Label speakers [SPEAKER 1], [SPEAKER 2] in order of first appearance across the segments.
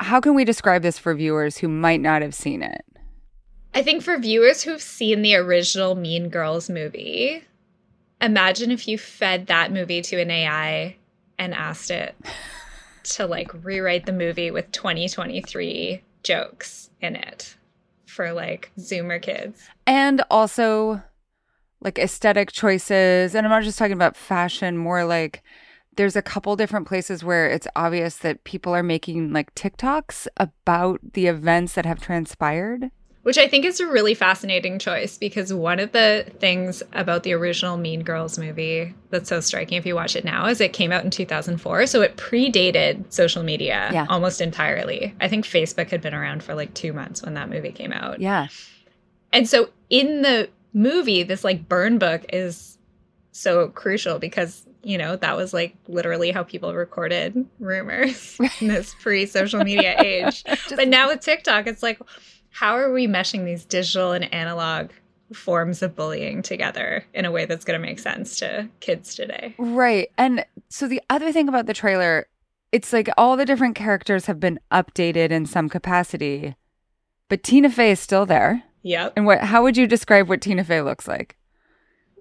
[SPEAKER 1] how can we describe this for viewers who might not have seen it?
[SPEAKER 2] I think for viewers who've seen the original Mean Girls movie, imagine if you fed that movie to an AI and asked it to like rewrite the movie with 2023 jokes in it for like Zoomer kids.
[SPEAKER 1] And also like aesthetic choices. And I'm not just talking about fashion, more like there's a couple different places where it's obvious that people are making like TikToks about the events that have transpired.
[SPEAKER 2] Which I think is a really fascinating choice because one of the things about the original Mean Girls movie that's so striking if you watch it now is it came out in 2004. So it predated social media
[SPEAKER 1] Yeah.
[SPEAKER 2] almost entirely. I think Facebook had been around for like two months when that movie came out.
[SPEAKER 1] Yeah.
[SPEAKER 2] And so in the movie, this like burn book is so crucial because, you know, that was like literally how people recorded rumors in this pre social media age. but now with TikTok, it's like, how are we meshing these digital and analog forms of bullying together in a way that's going to make sense to kids today?
[SPEAKER 1] Right. And so the other thing about the trailer, it's like all the different characters have been updated in some capacity, but Tina Fey is still there.
[SPEAKER 2] Yep.
[SPEAKER 1] And what how would you describe what Tina Fey looks like?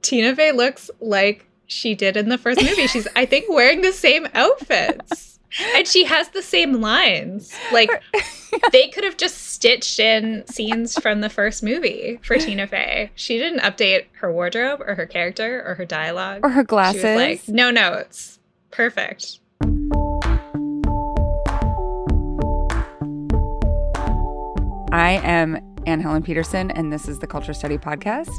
[SPEAKER 2] Tina Fey looks like she did in the first movie. She's, I think, wearing the same outfits. And she has the same lines. Like, they could have just stitched in scenes from the first movie for Tina Fey. She didn't update her wardrobe or her character or her dialogue.
[SPEAKER 1] Or her
[SPEAKER 2] She
[SPEAKER 1] glasses.
[SPEAKER 2] was like, no notes. Perfect.
[SPEAKER 1] I am Anne Helen Petersen, and this is the Culture Study Podcast.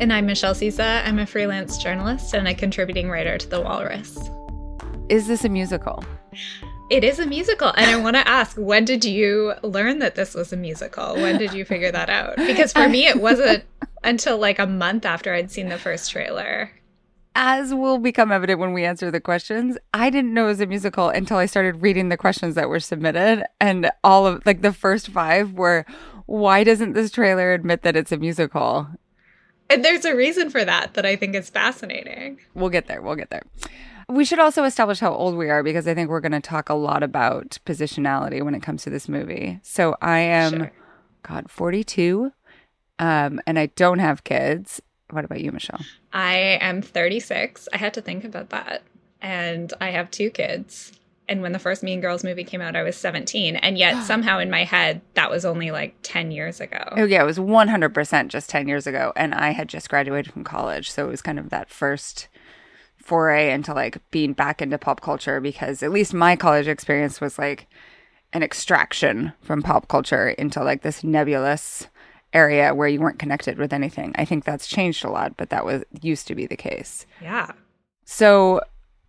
[SPEAKER 2] And I'm Michelle Cyca. I'm a freelance journalist and a contributing writer to The Walrus.
[SPEAKER 1] Is this a musical?
[SPEAKER 2] It is a musical. And I want to ask, when did you learn that this was a musical? When did you figure that out? Because for me, it wasn't until like a month after I'd seen the first trailer.
[SPEAKER 1] As will become evident when we answer the questions, I didn't know it was a musical until I started reading the questions that were submitted. And all of like the first five were, why doesn't this trailer admit that it's a musical?
[SPEAKER 2] And there's a reason for that that I think is fascinating.
[SPEAKER 1] We'll get there. We'll get there. We should also establish how old we are because I think we're going to talk a lot about positionality when it comes to this movie. So I am,
[SPEAKER 2] Sure.
[SPEAKER 1] God, 42, um, and I don't have kids. What about you, Michelle?
[SPEAKER 2] I am 36. I had to think about that. And I have two kids. And when the first Mean Girls movie came out, I was 17. And yet, somehow in my head, that was only like 10 years ago.
[SPEAKER 1] Oh, yeah, it was 100% just 10 years ago. And I had just graduated from college. So it was kind of that first foray into like being back into pop culture because at least my college experience was like an extraction from pop culture into like this nebulous area where you weren't connected with anything. I think that's changed a lot, but that was used to be the case.
[SPEAKER 2] Yeah.
[SPEAKER 1] So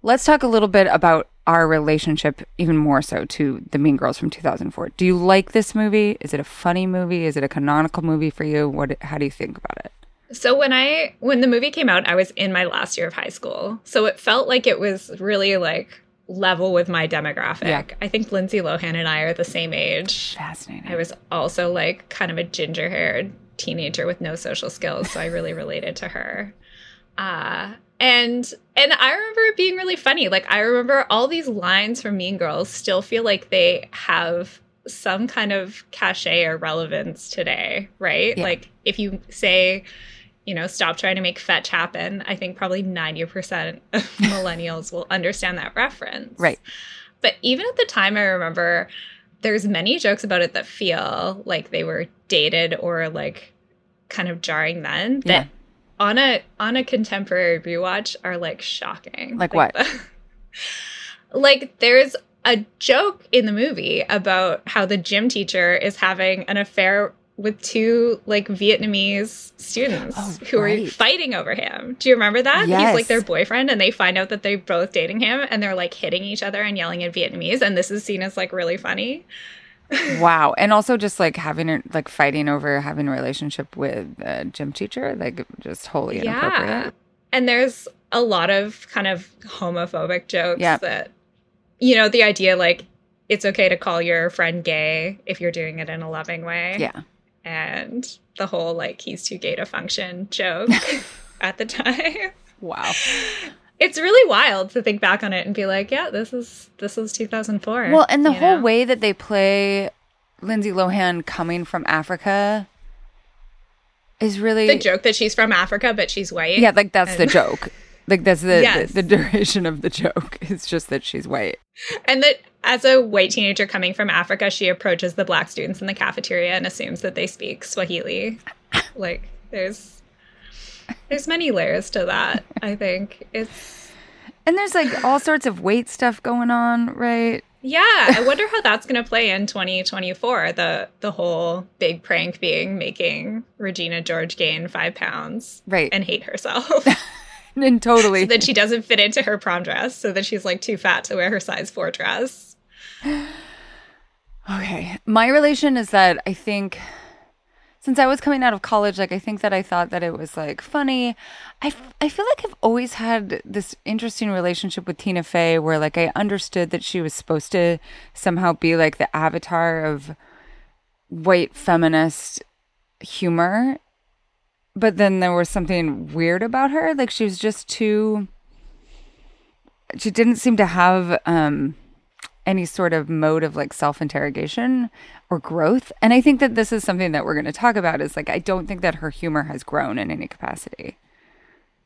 [SPEAKER 1] let's talk a little bit about our relationship, even more so to the Mean Girls from 2004. Do you like this movie? Is it a funny movie? Is it a canonical movie for you? What? How do you think about it?
[SPEAKER 2] So when I when the movie came out, I was in my last year of high school. So it felt like it was really like level with my demographic.
[SPEAKER 1] Yeah.
[SPEAKER 2] I think Lindsay Lohan and I are the same age.
[SPEAKER 1] Fascinating.
[SPEAKER 2] I was also like kind of a ginger-haired teenager with no social skills, so I really related to her. Uh and and I remember it being really funny. Like I remember all these lines from Mean Girls still feel like they have some kind of cachet or relevance today, right?
[SPEAKER 1] Yeah.
[SPEAKER 2] Like if you say, you know, stop trying to make fetch happen, I think probably 90% of millennials will understand that reference.
[SPEAKER 1] Right.
[SPEAKER 2] But even at the time I remember there's many jokes about it that feel like they were dated or like kind of jarring then that
[SPEAKER 1] Yeah.
[SPEAKER 2] On a on a contemporary rewatch are like shocking.
[SPEAKER 1] Like what?
[SPEAKER 2] the- like there's a joke in the movie about how the gym teacher is having an affair with two like Vietnamese students
[SPEAKER 1] Oh,
[SPEAKER 2] who are fighting over him. Do you remember that? He's like their boyfriend and they find out that they're both dating him and they're like hitting each other and yelling in Vietnamese and this is seen as like really funny.
[SPEAKER 1] Wow. And also just like having a- like fighting over having a relationship with a gym teacher, like just wholly inappropriate.
[SPEAKER 2] And there's a lot of kind of homophobic jokes
[SPEAKER 1] Yeah.
[SPEAKER 2] that, you know, the idea like it's okay to call your friend gay if you're doing it in a loving way.
[SPEAKER 1] Yeah.
[SPEAKER 2] And the whole like he's too gay to function joke at the time.
[SPEAKER 1] Wow.
[SPEAKER 2] It's really wild to think back on it and be like, yeah, this is this is 2004.
[SPEAKER 1] Well, and the whole
[SPEAKER 2] know?
[SPEAKER 1] way that they play Lindsay Lohan coming from Africa is really
[SPEAKER 2] the joke that she's from Africa but she's white.
[SPEAKER 1] Yeah, like that's the joke. Like that's the,
[SPEAKER 2] Yes.
[SPEAKER 1] the the duration of the joke. It's just that she's white.
[SPEAKER 2] And that as a white teenager coming from Africa, she approaches the black students in the cafeteria and assumes that they speak Swahili. like there's there's many layers to that. I think it's
[SPEAKER 1] And there's like all sorts of weight stuff going on, right?
[SPEAKER 2] yeah. I wonder how that's going to play in 2024. The the whole big prank being making Regina George gain five pounds
[SPEAKER 1] Right.
[SPEAKER 2] and hate herself.
[SPEAKER 1] And totally.
[SPEAKER 2] so that she doesn't fit into her prom dress. So that she's like too fat to wear her size four dress.
[SPEAKER 1] Okay. My relation is that I think since I was coming out of college, like I think that I thought that it was like funny. I, I feel like I've always had this interesting relationship with Tina Fey where like I understood that she was supposed to somehow be like the avatar of white feminist humor. But then there was something weird about her. Like she was just too she didn't seem to have um any sort of mode of like self interrogation or growth. And I think that this is something that we're going to talk about is like, I don't think that her humor has grown in any capacity.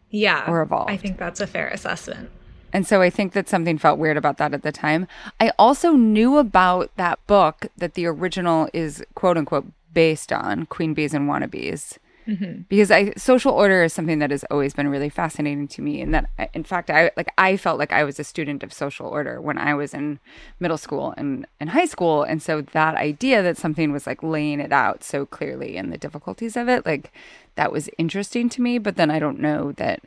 [SPEAKER 2] Yeah.
[SPEAKER 1] Or evolved.
[SPEAKER 2] I think that's a fair assessment.
[SPEAKER 1] And so I think that something felt weird about that at the time. I also knew about that book that the original is quote unquote based on Queen Bees and Wannabes. Mm-hmm. Because I social order is something that has always been really fascinating to me, and that in fact I like I felt like I was a student of social order when I was in middle school and and high school, and so that idea that something was like laying it out so clearly and the difficulties of it, like that was interesting to me. But then I don't know that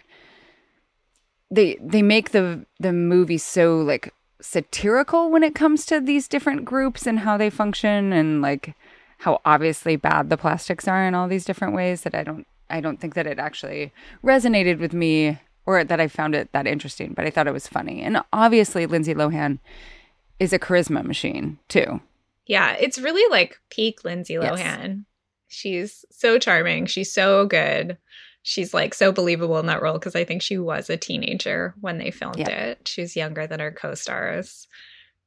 [SPEAKER 1] they they make the the movie so like satirical when it comes to these different groups and how they function and like how obviously bad the plastics are in all these different ways that I don't I don't think that it actually resonated with me or that I found it that interesting, but I thought it was funny. And obviously Lindsay Lohan is a charisma machine too.
[SPEAKER 2] Yeah, it's really like peak Lindsay
[SPEAKER 1] Yes.
[SPEAKER 2] Lohan. She's so charming. She's so good. She's like so believable in that role because I think she was a teenager when they filmed
[SPEAKER 1] Yeah.
[SPEAKER 2] it. She's younger than her co-stars.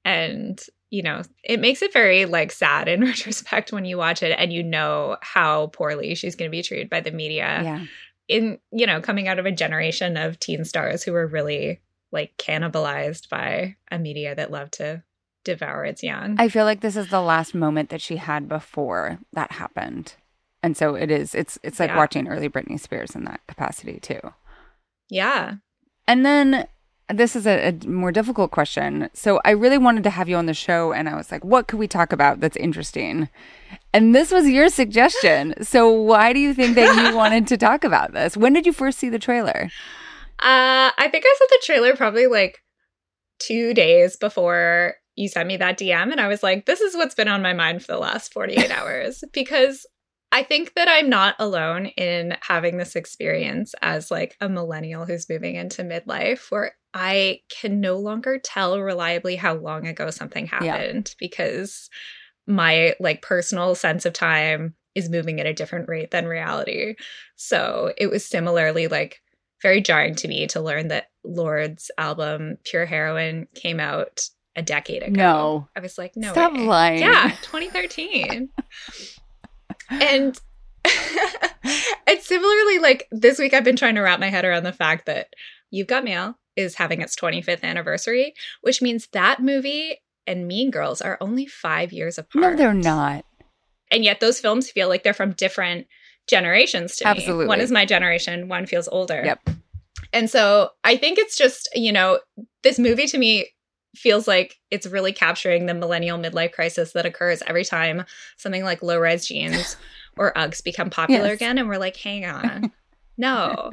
[SPEAKER 2] And, you know, it makes it very like sad in retrospect when you watch it and you know how poorly she's going to be treated by the media.
[SPEAKER 1] yeah.
[SPEAKER 2] In, you know, coming out of a generation of teen stars who were really like cannibalized by a media that loved to devour its young.
[SPEAKER 1] I feel like this is the last moment that she had before that happened. And so it is it's it's like
[SPEAKER 2] Yeah.
[SPEAKER 1] watching early Britney Spears in that capacity too.
[SPEAKER 2] yeah.
[SPEAKER 1] And then this is a, a more difficult question. So I really wanted to have you on the show, and I was like, what could we talk about that's interesting? And this was your suggestion. So why do you think that you wanted to talk about this? When did you first see the trailer?
[SPEAKER 2] Uh, I think I saw the trailer probably like two days before you sent me that DM, and I was like, this is what's been on my mind for the last 48 hours because I think that I'm not alone in having this experience as like a millennial who's moving into midlife where I can no longer tell reliably how long ago something
[SPEAKER 1] Yeah.
[SPEAKER 2] happened because my like personal sense of time is moving at a different rate than reality. So it was similarly like very jarring to me to learn that Lorde's album Pure Heroine came out a decade ago.
[SPEAKER 1] No.
[SPEAKER 2] I was like, no.
[SPEAKER 1] Stop
[SPEAKER 2] way.
[SPEAKER 1] lying.
[SPEAKER 2] Yeah, 2013. and it's similarly like this week I've been trying to wrap my head around the fact that You've Got Mail is having its 25th anniversary, which means that movie and Mean Girls are only five years apart.
[SPEAKER 1] No, they're not.
[SPEAKER 2] And yet those films feel like they're from different generations to
[SPEAKER 1] Absolutely.
[SPEAKER 2] me. One is my generation, one feels older.
[SPEAKER 1] Yep.
[SPEAKER 2] And so I think it's just, you know, this movie to me feels like it's really capturing the millennial midlife crisis that occurs every time something like low res jeans or Uggs become popular
[SPEAKER 1] Yes.
[SPEAKER 2] again. And we're like, hang on. No.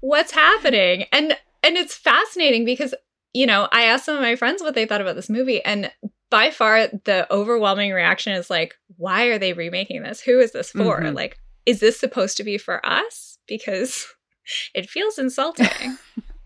[SPEAKER 2] What's happening? And and it's fascinating because, you know, I asked some of my friends what they thought about this movie, and by far the overwhelming reaction is like, why are they remaking this? Who is this for?
[SPEAKER 1] Mhm.
[SPEAKER 2] Like, is this supposed to be for us? Because it feels insulting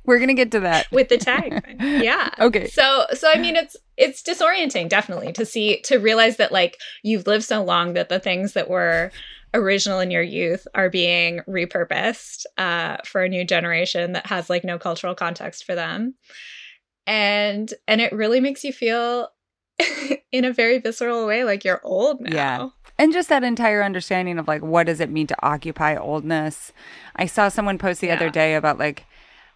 [SPEAKER 1] We're gonna get to that
[SPEAKER 2] with the tag. Yeah.
[SPEAKER 1] Okay.
[SPEAKER 2] So so I mean it's it's disorienting definitely to see to realize that like you've lived so long that the things that were original in your youth are being repurposed uh, for a new generation that has like no cultural context for them and and it really makes you feel in a very visceral way like you're old now
[SPEAKER 1] Yeah. and just that entire understanding of like what does it mean to occupy oldness i saw someone post the other day about like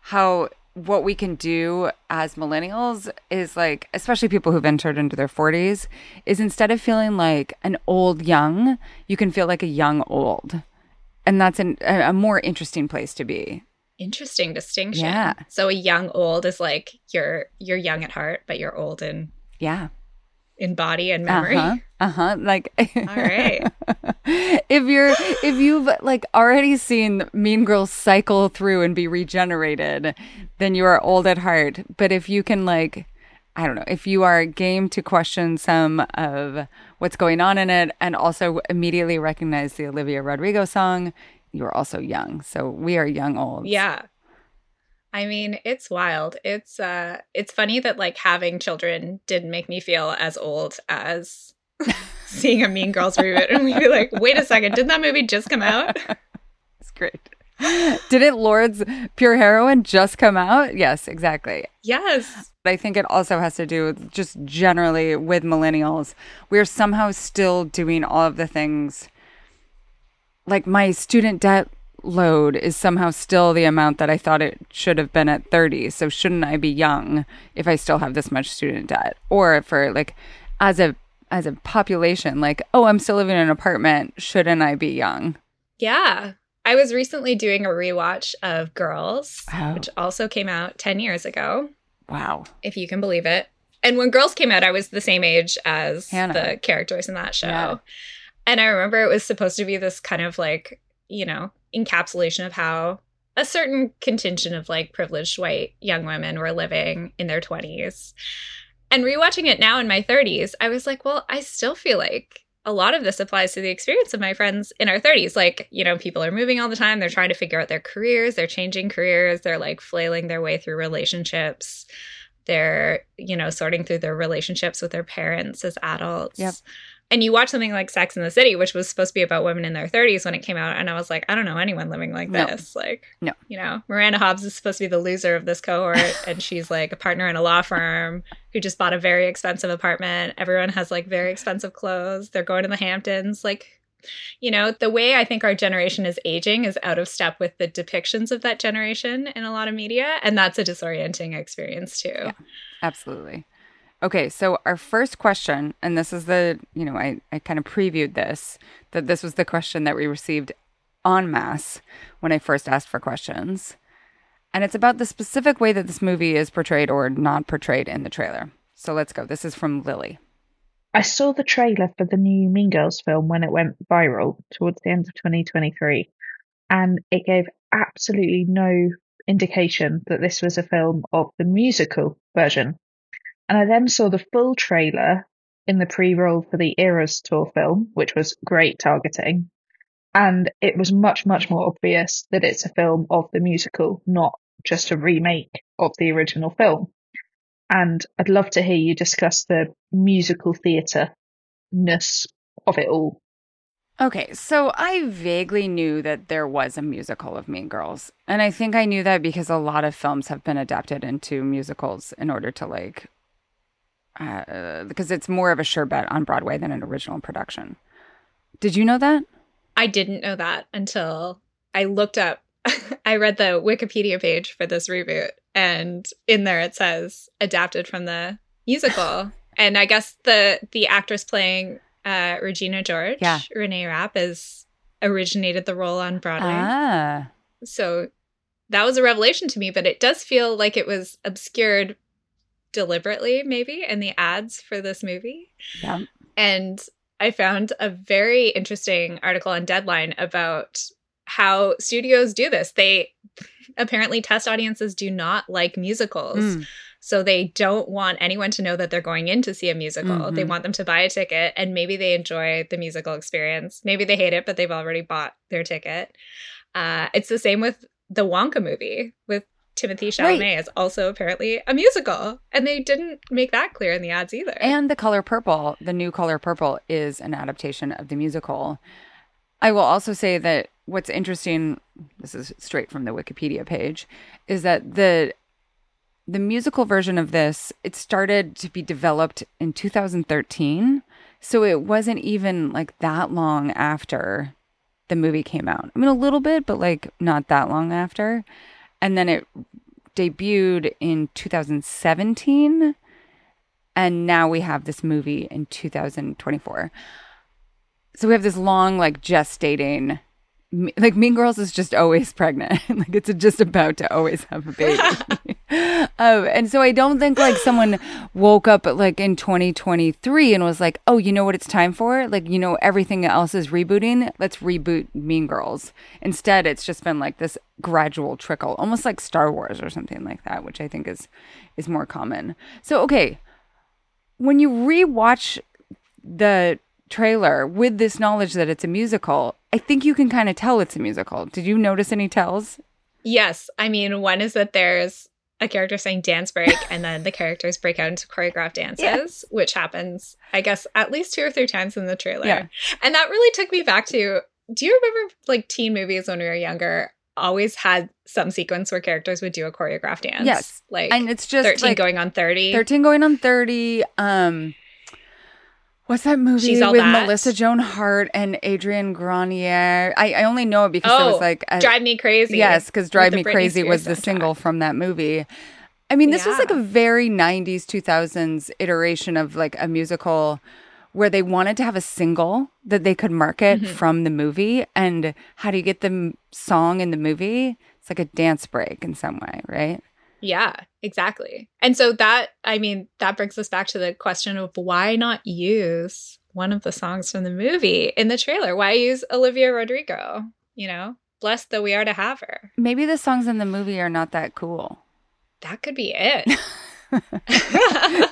[SPEAKER 1] how what we can do as millennials is like especially people who've entered into their 40s is instead of feeling like an old young you can feel like a young old. And that's an, a, a more interesting place to be.
[SPEAKER 2] Interesting distinction.
[SPEAKER 1] Yeah.
[SPEAKER 2] so a young old is like you're you're young at heart but you're old in
[SPEAKER 1] yeah
[SPEAKER 2] in body and memory.
[SPEAKER 1] Uh-huh. Uh-huh like
[SPEAKER 2] all right.
[SPEAKER 1] if you're if you've like already seen mean girls cycle through and be regenerated then you are old at heart. But if you can like i don't know if you are game to question some of what's going on in it and also immediately recognize the olivia rodrigo song you're also young. So we are young old.
[SPEAKER 2] Yeah. I mean, it's wild. It's uh it's funny that like having children didn't make me feel as old as seeing a Mean Girls reboot and we'd be like, wait a second, didn't that movie just come out?
[SPEAKER 1] it's great didn't Lorde's pure heroine just come out yes exactly
[SPEAKER 2] Yes.
[SPEAKER 1] I think it also has to do with just generally with millennials. We're somehow still doing all of the things. Like my student debt load is somehow still the amount that I thought it should have been at 30. So shouldn't I be young if I still have this much student debt? Or for like as a as a population like, oh, I'm still living in an apartment, shouldn't I be young?
[SPEAKER 2] Yeah. I was recently doing a rewatch of Girls,
[SPEAKER 1] Oh.
[SPEAKER 2] which also came out 10 years ago,
[SPEAKER 1] Wow.
[SPEAKER 2] if you can believe it. And when Girls came out, I was the same age as
[SPEAKER 1] Hannah.
[SPEAKER 2] the characters in that show.
[SPEAKER 1] Yeah.
[SPEAKER 2] And I remember it was supposed to be this kind of like, you know, encapsulation of how a certain contingent of like privileged white young women were living in their 20s. And rewatching it now in my 30s, I was like, well, I still feel like a lot of this applies to the experience of my friends in our 30s. Like, you know, people are moving all the time. They're trying to figure out their careers, they're changing careers, they're like flailing their way through relationships. They're, you know, sorting through their relationships with their parents as adults.
[SPEAKER 1] Yep.
[SPEAKER 2] And you watch something like Sex in the City, which was supposed to be about women in their 30s when it came out. And I was like, I don't know anyone living like
[SPEAKER 1] No.
[SPEAKER 2] this. Like,
[SPEAKER 1] No.
[SPEAKER 2] you know, Miranda Hobbs is supposed to be the loser of this cohort. and she's like a partner in a law firm who just bought a very expensive apartment. Everyone has like very expensive clothes. They're going to the Hamptons. Like, you know, the way I think our generation is aging is out of step with the depictions of that generation in a lot of media. And that's a disorienting experience too.
[SPEAKER 1] Yeah. Absolutely. Okay, so our first question, and this is the, you know, I, I kind of previewed this, that this was the question that we received en masse when I first asked for questions. And it's about the specific way that this movie is portrayed or not portrayed in the trailer. So let's go. This is from Lily.
[SPEAKER 3] I saw the trailer for the new Mean Girls film when it went viral towards the end of 2023, and it gave absolutely no indication that this was a film of the musical version. And I then saw the full trailer in the pre roll for the Eras Tour film, which was great targeting. And it was much, much more obvious that it's a film of the musical, not just a remake of the original film. And I'd love to hear you discuss the musical theatre ness of it all.
[SPEAKER 1] Okay, so I vaguely knew that there was a musical of Mean Girls. And I think I knew that because a lot of films have been adapted into musicals in order to like, uh, because it's more of a sure bet on Broadway than an original production. Did you know that?
[SPEAKER 2] I didn't know that until I looked up. I read the Wikipedia page for this reboot, and in there it says adapted from the musical. and I guess the the actress playing uh, Regina George,
[SPEAKER 1] Yeah.
[SPEAKER 2] Renee Rapp, is originated the role on Broadway.
[SPEAKER 1] Ah,
[SPEAKER 2] So that was a revelation to me, but it does feel like it was obscured deliberately, maybe, in the ads for this movie.
[SPEAKER 1] yeah.
[SPEAKER 2] And I found a very interesting article on Deadline about how studios do this. They apparently test audiences do not like musicals.
[SPEAKER 1] Mm.
[SPEAKER 2] So they don't want anyone to know that they're going in to see a musical. They
[SPEAKER 1] Mhm.
[SPEAKER 2] want them to buy a ticket and maybe they enjoy the musical experience. Maybe they hate it, but they've already bought their ticket. Uh, it's the same with the Wonka movie with Timothée Chalamet
[SPEAKER 1] Right.
[SPEAKER 2] is also apparently a musical, and they didn't make that clear in the ads either.
[SPEAKER 1] And the color purple, the new color purple, is an adaptation of the musical. I will also say that what's interesting, this is straight from the Wikipedia page, is that the the musical version of this it started to be developed in 2013 so it wasn't even like that long after the movie came out i mean a little bit but like not that long after and then it debuted in 2017 and now we have this movie in 2024 so we have this long like gestating like Mean Girls is just always pregnant. like it's just about to always have a baby. um, and so I don't think like someone woke up like in 2023 and was like, oh, you know what it's time for? Like, you know, everything else is rebooting. Let's reboot Mean Girls. Instead, it's just been like this gradual trickle, almost like Star Wars or something like that, which I think is is more common. So okay, when you rewatch the trailer with this knowledge that it's a musical, I think you can kind of tell it's a musical. Did you notice any tells?
[SPEAKER 2] Yes. I mean, one is that there's a character saying dance break, and then the characters break out into choreographed dances, which happens, I guess, at least two or three times in the trailer. Yeah. And that really took me back to do you remember like teen movies when we were younger? Always had some sequence where characters would do a choreographed dance.
[SPEAKER 1] Yes.
[SPEAKER 2] Like
[SPEAKER 1] and it's just
[SPEAKER 2] 13
[SPEAKER 1] like,
[SPEAKER 2] going on 30.
[SPEAKER 1] 13 going on 30. Um What's that movie
[SPEAKER 2] She's all
[SPEAKER 1] with
[SPEAKER 2] that.
[SPEAKER 1] Melissa Joan Hart and Adrian Grenier? I, I only know it because it
[SPEAKER 2] Oh,
[SPEAKER 1] was like a,
[SPEAKER 2] Drive Me Crazy.
[SPEAKER 1] yes, because Drive Me Crazy was
[SPEAKER 2] Spears
[SPEAKER 1] the single from that movie. I mean, this was like a very 90s, 2000s iteration of like a musical where they wanted to have a single that they could market
[SPEAKER 2] Mm-hmm.
[SPEAKER 1] from the movie. And how do you get the song in the movie? It's like a dance break in some way, right?
[SPEAKER 2] Yeah, exactly. And so that, I mean, that brings us back to the question of why not use one of the songs from the movie in the trailer? Why use Olivia Rodrigo? You know, blessed that we are to have her.
[SPEAKER 1] Maybe the songs in the movie are not that cool.
[SPEAKER 2] That could be it.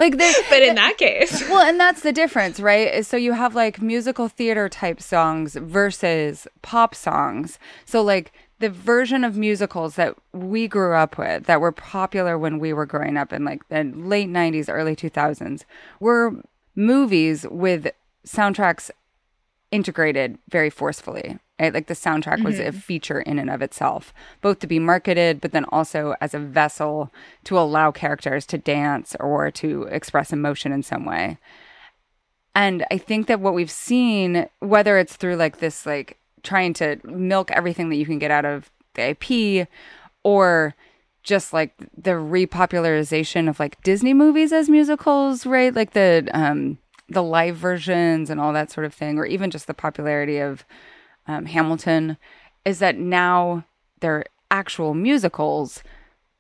[SPEAKER 1] Like they
[SPEAKER 2] but in that case,
[SPEAKER 1] well, and that's the difference, right? So you have like musical theater type songs versus pop songs. So like the version of musicals that we grew up with that were popular when we were growing up in like the late 90s, early 2000s were movies with soundtracks integrated very forcefully. Right? Like the soundtrack was a mm-hmm. feature in and of itself, both to be marketed, but then also as a vessel to allow characters to dance or to express emotion in some way. And I think that what we've seen, whether it's through like this, like trying to milk everything that you can get out of the IP or just like the repopularization of like Disney movies as musicals, right? Like the um the live versions and all that sort of thing, or even just the popularity of um, Hamilton, is that now they're actual musicals,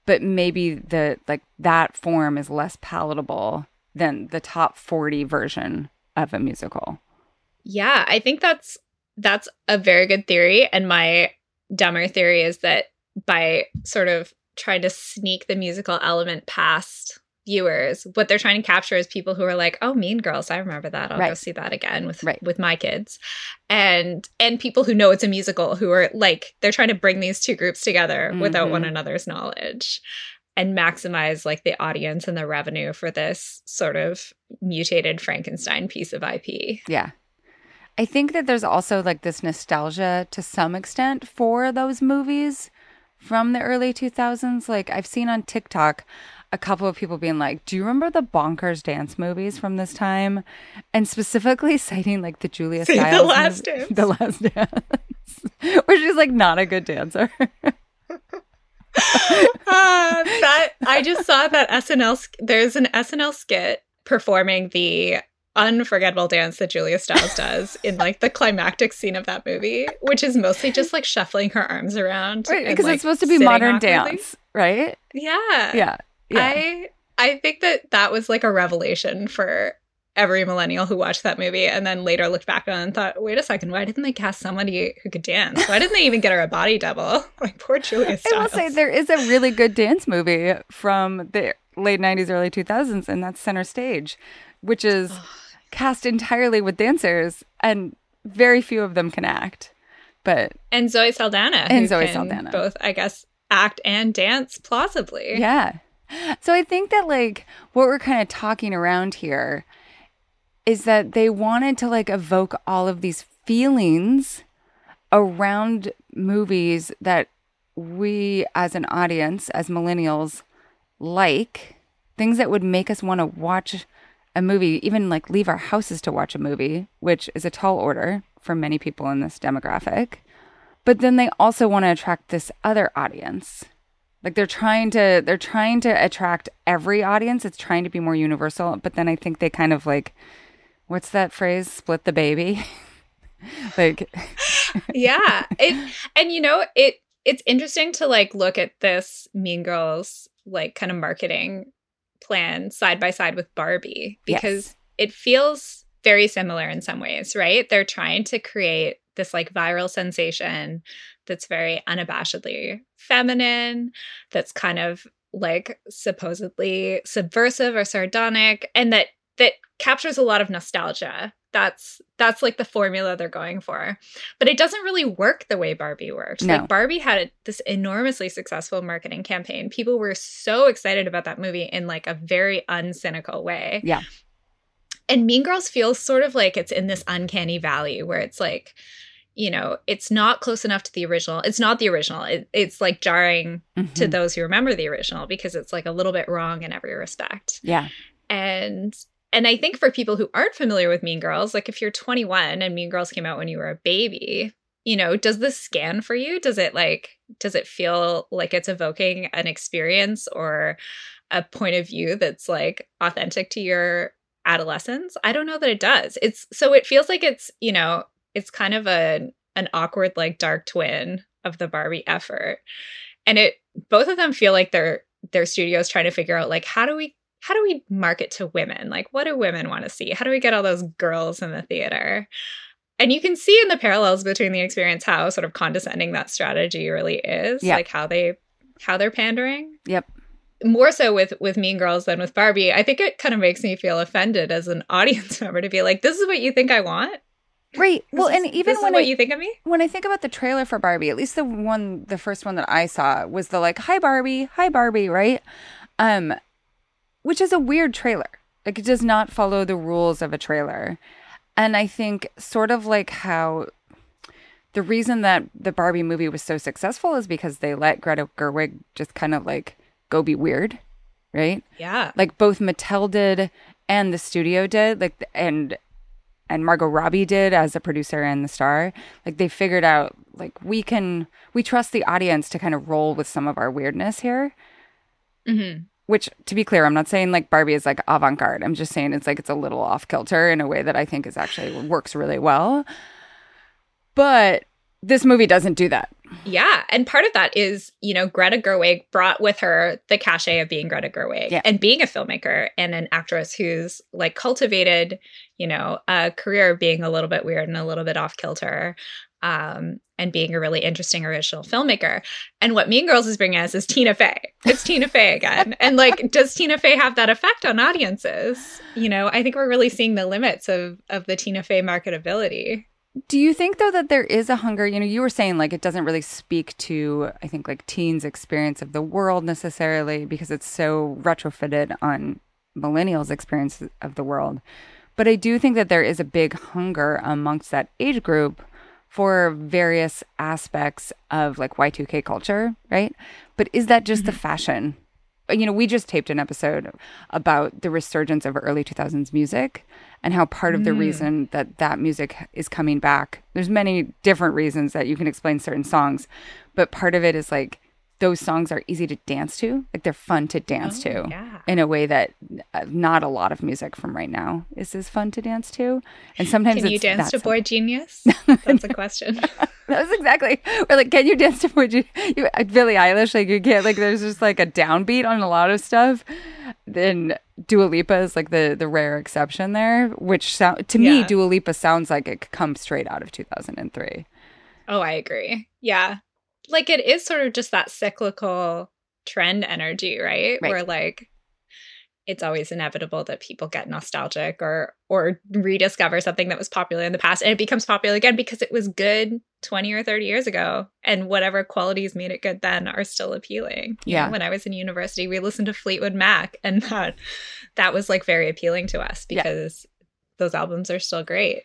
[SPEAKER 1] but maybe the like that form is less palatable than the top forty version of a musical.
[SPEAKER 2] yeah, I think that's that's a very good theory. And my dumber theory is that by sort of trying to sneak the musical element past viewers, what they're trying to capture is people who are like, "Oh, Mean Girls, I remember that. I'll go see that again with
[SPEAKER 1] Right.
[SPEAKER 2] with my kids," and and people who know it's a musical who are like they're trying to bring these two groups together without
[SPEAKER 1] Mhm.
[SPEAKER 2] one another's knowledge and maximize like the audience and the revenue for this sort of mutated Frankenstein piece of IP.
[SPEAKER 1] Yeah. I think that there's also like this nostalgia to some extent for those movies from the early 2000s. Like I've seen on TikTok a couple of people being like, "Do you remember the bonkers dance movies from this time?" And specifically citing like the Julia
[SPEAKER 2] Say The
[SPEAKER 1] Stiles
[SPEAKER 2] Last
[SPEAKER 1] movie-
[SPEAKER 2] Dance.
[SPEAKER 1] The Last Dance. Where she's like not a good dancer.
[SPEAKER 2] Ah, that I just saw that SNL. There's an SNL skit performing the unforgettable dance that Julia Stiles does in like the climactic scene of that movie, which is mostly just like shuffling her arms around
[SPEAKER 1] Right, because
[SPEAKER 2] like,
[SPEAKER 1] it's supposed to be modern
[SPEAKER 2] awkwardly.
[SPEAKER 1] dance, right?
[SPEAKER 2] Yeah,
[SPEAKER 1] Yeah. Yeah.
[SPEAKER 2] I I think that that was like a revelation for every millennial who watched that movie and then later looked back on and thought, wait a second, why didn't they cast somebody who could dance? Why didn't they even get her a body double? Like poor Julia Stiles.
[SPEAKER 1] I will say there is a really good dance movie from the late 90s, early 2000s, and that's Center Stage, which is cast entirely with dancers, and very few of them can act. But
[SPEAKER 2] and Zoe Saldana,
[SPEAKER 1] And Zoe Saldana.
[SPEAKER 2] both I guess act and dance plausibly.
[SPEAKER 1] yeah. So I think that, like, what we're kind of talking around here is that they wanted to, like, evoke all of these feelings around movies that we as an audience, as millennials, like, things that would make us want to watch a movie, even like leave our houses to watch a movie, which is a tall order for many people in this demographic. But then they also want to attract this other audience. Like they're trying to they're trying to attract every audience. It's trying to be more universal, but then I think they kind of like what's that phrase? Split the baby. like
[SPEAKER 2] yeah. It and you know, it it's interesting to like look at this Mean Girls like kind of marketing plan side by side with Barbie because yes. it feels very similar in some ways, right? They're trying to create this like viral sensation that's very unabashedly feminine, that's kind of like supposedly subversive or sardonic and that that captures a lot of nostalgia that's that's like the formula they're going for. But it doesn't really work the way barbie worked no. like barbie had this enormously successful marketing campaign. People were so excited about that movie in like a very uncynical way.
[SPEAKER 1] Yeah.
[SPEAKER 2] And mean girls feels sort of like it's in this uncanny valley where it's like you know it's not close enough to the original. It's not the original. It, it's like jarring mm-hmm. to those who remember the original because it's like a little bit wrong in every respect.
[SPEAKER 1] Yeah.
[SPEAKER 2] And and I think for people who aren't familiar with Mean Girls, like if you're 21 and Mean Girls came out when you were a baby, you know, does this scan for you? Does it like, does it feel like it's evoking an experience or a point of view that's like authentic to your adolescence? I don't know that it does. It's so it feels like it's, you know, it's kind of a an awkward like dark twin of the Barbie effort. And it both of them feel like they're their studios trying to figure out like how do we how do we market to women? Like, what do women want to see? How do we get all those girls in the theater? And you can see in the parallels between the experience how sort of condescending that strategy really is. Yep. Like how they how they're pandering.
[SPEAKER 1] Yep.
[SPEAKER 2] More so with with Mean Girls than with Barbie. I think it kind of makes me feel offended as an audience member to be like, this is what you think I want?
[SPEAKER 1] Right. Well,
[SPEAKER 2] this
[SPEAKER 1] and even when
[SPEAKER 2] what
[SPEAKER 1] I,
[SPEAKER 2] you think of me,
[SPEAKER 1] when I think about the trailer for Barbie, at least the one, the first one that I saw was the like, "Hi Barbie, hi Barbie," right? Um, which is a weird trailer. Like it does not follow the rules of a trailer. And I think sort of like how the reason that the Barbie movie was so successful is because they let Greta Gerwig just kind of like go be weird, right?
[SPEAKER 2] Yeah.
[SPEAKER 1] Like both Mattel did and the studio did, like and and Margot Robbie did as the producer and the star. Like they figured out like we can we trust the audience to kind of roll with some of our weirdness here.
[SPEAKER 2] Mm-hmm
[SPEAKER 1] which to be clear i'm not saying like barbie is like avant-garde. I'm just saying it's like it's a little off kilter in a way that i think is actually works really well. But this movie doesn't do that.
[SPEAKER 2] Yeah and part of that is you know greta gerwig brought with her the cachet of being greta gerwig
[SPEAKER 1] yeah.
[SPEAKER 2] and being a filmmaker and an actress who's like cultivated you know a career of being a little bit weird and a little bit off kilter um, and being a really interesting original filmmaker. And what Mean Girls is bringing us is Tina Fey. It's Tina Fey again. And like, does Tina Fey have that effect on audiences? You know, I think we're really seeing the limits of of the Tina Fey marketability.
[SPEAKER 1] Do you think though that there is a hunger? You know, you were saying like it doesn't really speak to I think like teens' experience of the world necessarily because it's so retrofitted on millennials' experience of the world. But I do think that there is a big hunger amongst that age group for various aspects of like Y2K culture, right? But is that just mm-hmm. the fashion? You know, we just taped an episode about the resurgence of early 2000s music and how part of the mm. reason that that music is coming back. There's many different reasons that you can explain certain songs, but part of it is like those songs are easy to dance to. Like they're fun to dance
[SPEAKER 2] oh,
[SPEAKER 1] to
[SPEAKER 2] yeah.
[SPEAKER 1] in a way that uh, not a lot of music from right now is as fun to dance to. And sometimes
[SPEAKER 2] can you dance to. boygenius? That's a question.
[SPEAKER 1] that was exactly. Or like, can you dance to boygenius? You, uh, Billie Eilish, like you can't. Like there's just like a downbeat on a lot of stuff. Then Dua Lipa is like the the rare exception there, which sound to yeah. me Dua Lipa sounds like it could come straight out of 2003.
[SPEAKER 2] Oh, I agree. Yeah like it is sort of just that cyclical trend energy, right?
[SPEAKER 1] right?
[SPEAKER 2] Where like it's always inevitable that people get nostalgic or or rediscover something that was popular in the past and it becomes popular again because it was good 20 or 30 years ago and whatever qualities made it good then are still appealing. You
[SPEAKER 1] yeah.
[SPEAKER 2] Know, when I was in university, we listened to Fleetwood Mac and that that was like very appealing to us because yeah. those albums are still great.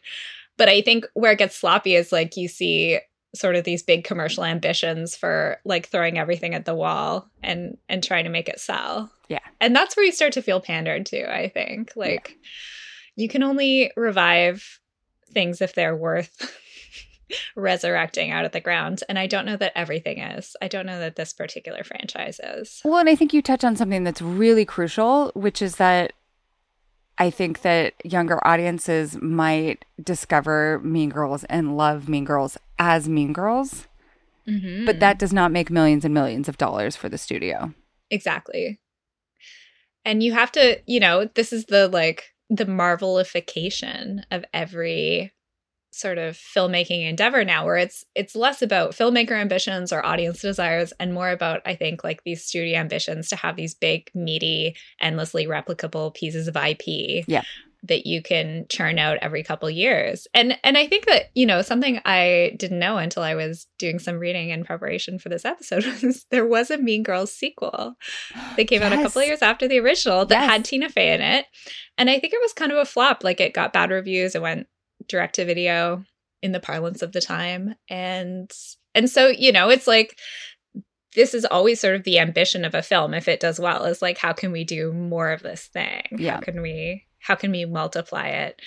[SPEAKER 2] But I think where it gets sloppy is like you see sort of these big commercial ambitions for like throwing everything at the wall and and trying to make it sell.
[SPEAKER 1] Yeah.
[SPEAKER 2] And that's where you start to feel pandered to, I think. Like yeah. you can only revive things if they're worth resurrecting out of the ground. And I don't know that everything is. I don't know that this particular franchise is.
[SPEAKER 1] Well, and I think you touch on something that's really crucial, which is that I think that younger audiences might discover Mean Girls and love Mean Girls as Mean Girls. Mm-hmm. But that does not make millions and millions of dollars for the studio.
[SPEAKER 2] Exactly. And you have to, you know, this is the like the marvelification of every sort of filmmaking endeavor now where it's it's less about filmmaker ambitions or audience desires and more about i think like these studio ambitions to have these big meaty endlessly replicable pieces of ip
[SPEAKER 1] yeah.
[SPEAKER 2] that you can churn out every couple years. And and i think that you know something i didn't know until i was doing some reading in preparation for this episode was there was a mean girls sequel that came yes. out a couple of years after the original that yes. had tina fey in it. And i think it was kind of a flop. Like it got bad reviews. It went direct to video in the parlance of the time. And and so you know it's like this is always sort of the ambition of a film if it does well is like how can we do more of this thing?
[SPEAKER 1] Yeah.
[SPEAKER 2] how can we how can we multiply it?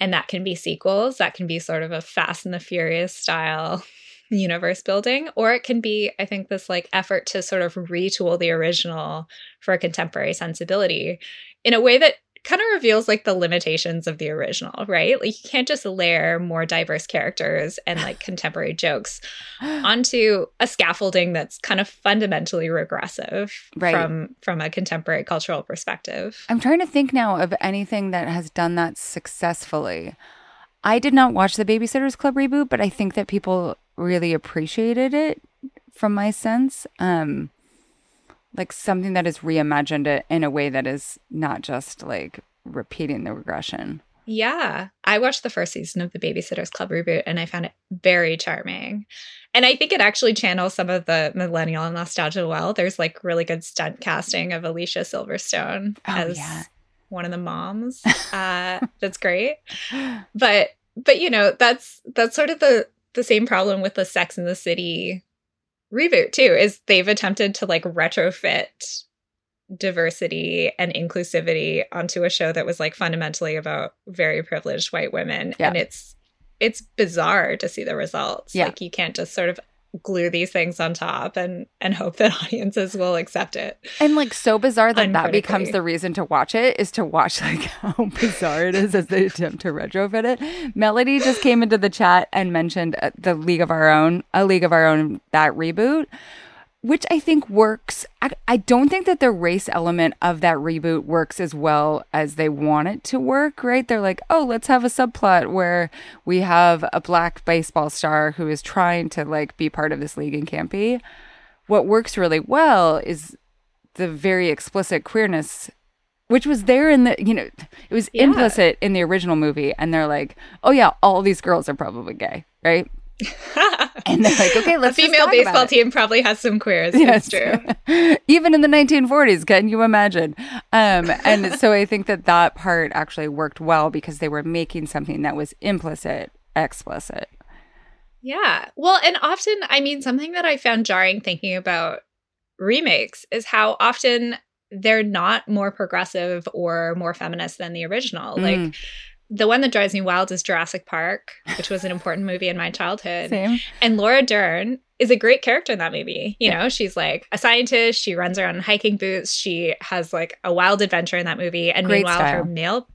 [SPEAKER 2] And that can be sequels that can be sort of a fast and the furious style universe building or it can be i think this like effort to sort of retool the original for a contemporary sensibility in a way that kind of reveals like the limitations of the original, right? Like you can't just layer more diverse characters and like contemporary jokes onto a scaffolding that's kind of fundamentally regressive
[SPEAKER 1] right.
[SPEAKER 2] from from a contemporary cultural perspective.
[SPEAKER 1] I'm trying to think now of anything that has done that successfully. I did not watch the Babysitters Club reboot, but I think that people really appreciated it from my sense. Um like something that is reimagined it in a way that is not just like repeating the regression.
[SPEAKER 2] Yeah. I watched the first season of the Babysitters Club reboot and I found it very charming. And I think it actually channels some of the millennial nostalgia well. There's like really good stunt casting of Alicia Silverstone oh, as yeah. one of the moms. Uh, that's great. But but you know, that's that's sort of the the same problem with the Sex in the City reboot too is they've attempted to like retrofit diversity and inclusivity onto a show that was like fundamentally about very privileged white women yeah. and it's it's bizarre to see the results
[SPEAKER 1] yeah.
[SPEAKER 2] like you can't just sort of glue these things on top and and hope that audiences will accept it.
[SPEAKER 1] And like so bizarre that that becomes the reason to watch it is to watch like how bizarre it is as they attempt to retrofit it. Melody just came into the chat and mentioned uh, the League of Our Own, a League of Our Own that reboot, which I think works. I, I, don't think that the race element of that reboot works as well as they want it to work, right? They're like, oh, let's have a subplot where we have a black baseball star who is trying to like be part of this league and can't be. What works really well is the very explicit queerness which was there in the you know it was yeah. implicit in the original movie and they're like oh yeah all these girls are probably gay right and they're like, okay, let's.
[SPEAKER 2] A female baseball team probably has some queers. Yes, true.
[SPEAKER 1] Even in the 1940s, can you imagine? Um, and so I think that that part actually worked well because they were making something that was implicit, explicit.
[SPEAKER 2] Yeah. Well, and often, I mean, something that I found jarring thinking about remakes is how often they're not more progressive or more feminist than the original. Mm. Like the one that drives me wild is Jurassic Park, which was an important movie in my childhood.
[SPEAKER 1] Same.
[SPEAKER 2] And Laura Dern is a great character in that movie. You yeah. know, she's like a scientist, she runs around in hiking boots, she has like a wild adventure in that movie. And great meanwhile, style. her male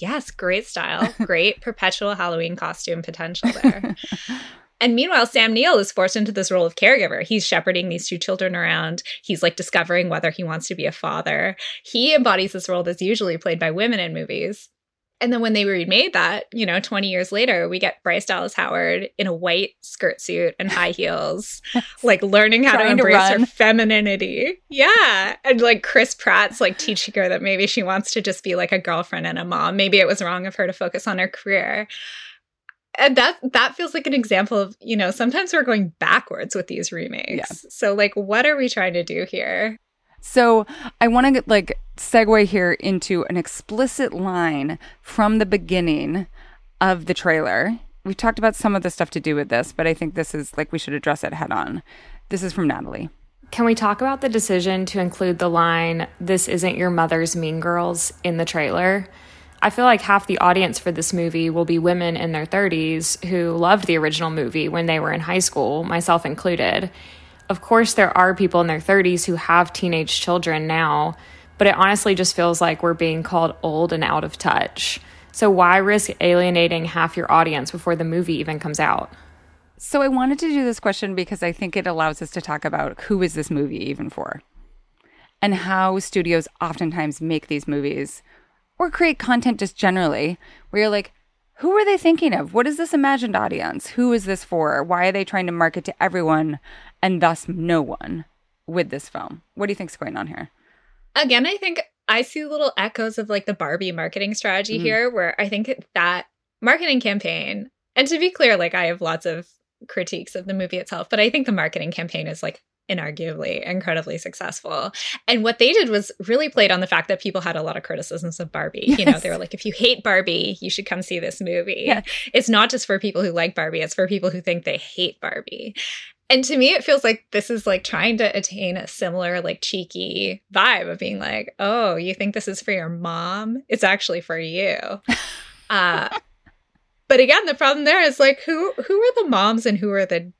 [SPEAKER 2] Yes, great style. Great perpetual Halloween costume potential there. And meanwhile, Sam Neill is forced into this role of caregiver. He's shepherding these two children around. He's like discovering whether he wants to be a father. He embodies this role that's usually played by women in movies. And then when they remade that, you know, 20 years later, we get Bryce Dallas Howard in a white skirt suit and high heels, like learning how to embrace to her femininity. Yeah. And like Chris Pratt's like teaching her that maybe she wants to just be like a girlfriend and a mom. Maybe it was wrong of her to focus on her career. And that that feels like an example of, you know, sometimes we're going backwards with these remakes. Yeah. So like what are we trying to do here?
[SPEAKER 1] So I want to like segue here into an explicit line from the beginning of the trailer we've talked about some of the stuff to do with this, but I think this is like we should address it head on. This is from Natalie.
[SPEAKER 4] Can we talk about the decision to include the line, This isn't your mother's Mean Girls, in the trailer? I feel like half the audience for this movie will be women in their 30s who loved the original movie when they were in high school, myself included. Of course, there are people in their 30s who have teenage children now, but it honestly just feels like we're being called old and out of touch. So, why risk alienating half your audience before the movie even comes out?
[SPEAKER 1] So, I wanted to do this question because I think it allows us to talk about who is this movie even for? And how studios oftentimes make these movies or create content just generally where you're like, who are they thinking of? What is this imagined audience? Who is this for? Why are they trying to market to everyone and thus no one with this film? What do you think's going on here?
[SPEAKER 2] Again, I think I see little echoes of like the Barbie marketing strategy mm-hmm. here, where I think that marketing campaign, and to be clear, like I have lots of critiques of the movie itself, but I think the marketing campaign is like inarguably incredibly successful. And what they did was really played on the fact that people had a lot of criticisms of Barbie. Yes. You know, they were like, if you hate Barbie, you should come see this movie. Yeah. It's not just for people who like Barbie, it's for people who think they hate Barbie. And to me, it feels like this is like trying to attain a similar, like cheeky vibe of being like, oh, you think this is for your mom? It's actually for you. Uh, but again, the problem there is like, who who are the moms and who are the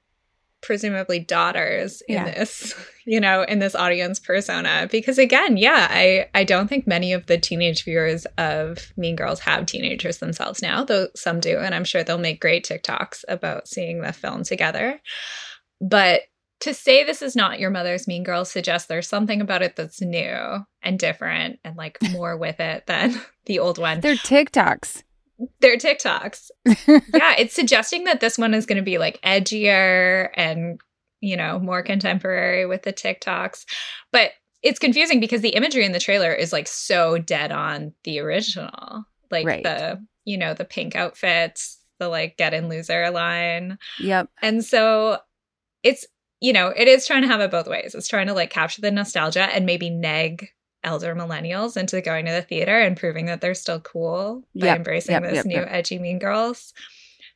[SPEAKER 2] presumably daughters in yeah. this you know in this audience persona because again yeah i i don't think many of the teenage viewers of mean girls have teenagers themselves now though some do and i'm sure they'll make great tiktoks about seeing the film together but to say this is not your mother's mean girls suggests there's something about it that's new and different and like more with it than the old one
[SPEAKER 1] they're tiktoks
[SPEAKER 2] they're TikToks. yeah, it's suggesting that this one is going to be like edgier and, you know, more contemporary with the TikToks. But it's confusing because the imagery in the trailer is like so dead on the original. Like right. the, you know, the pink outfits, the like get in loser line.
[SPEAKER 1] Yep.
[SPEAKER 2] And so it's, you know, it is trying to have it both ways. It's trying to like capture the nostalgia and maybe neg elder millennials into going to the theater and proving that they're still cool by yep, embracing yep, this yep, new edgy mean girls.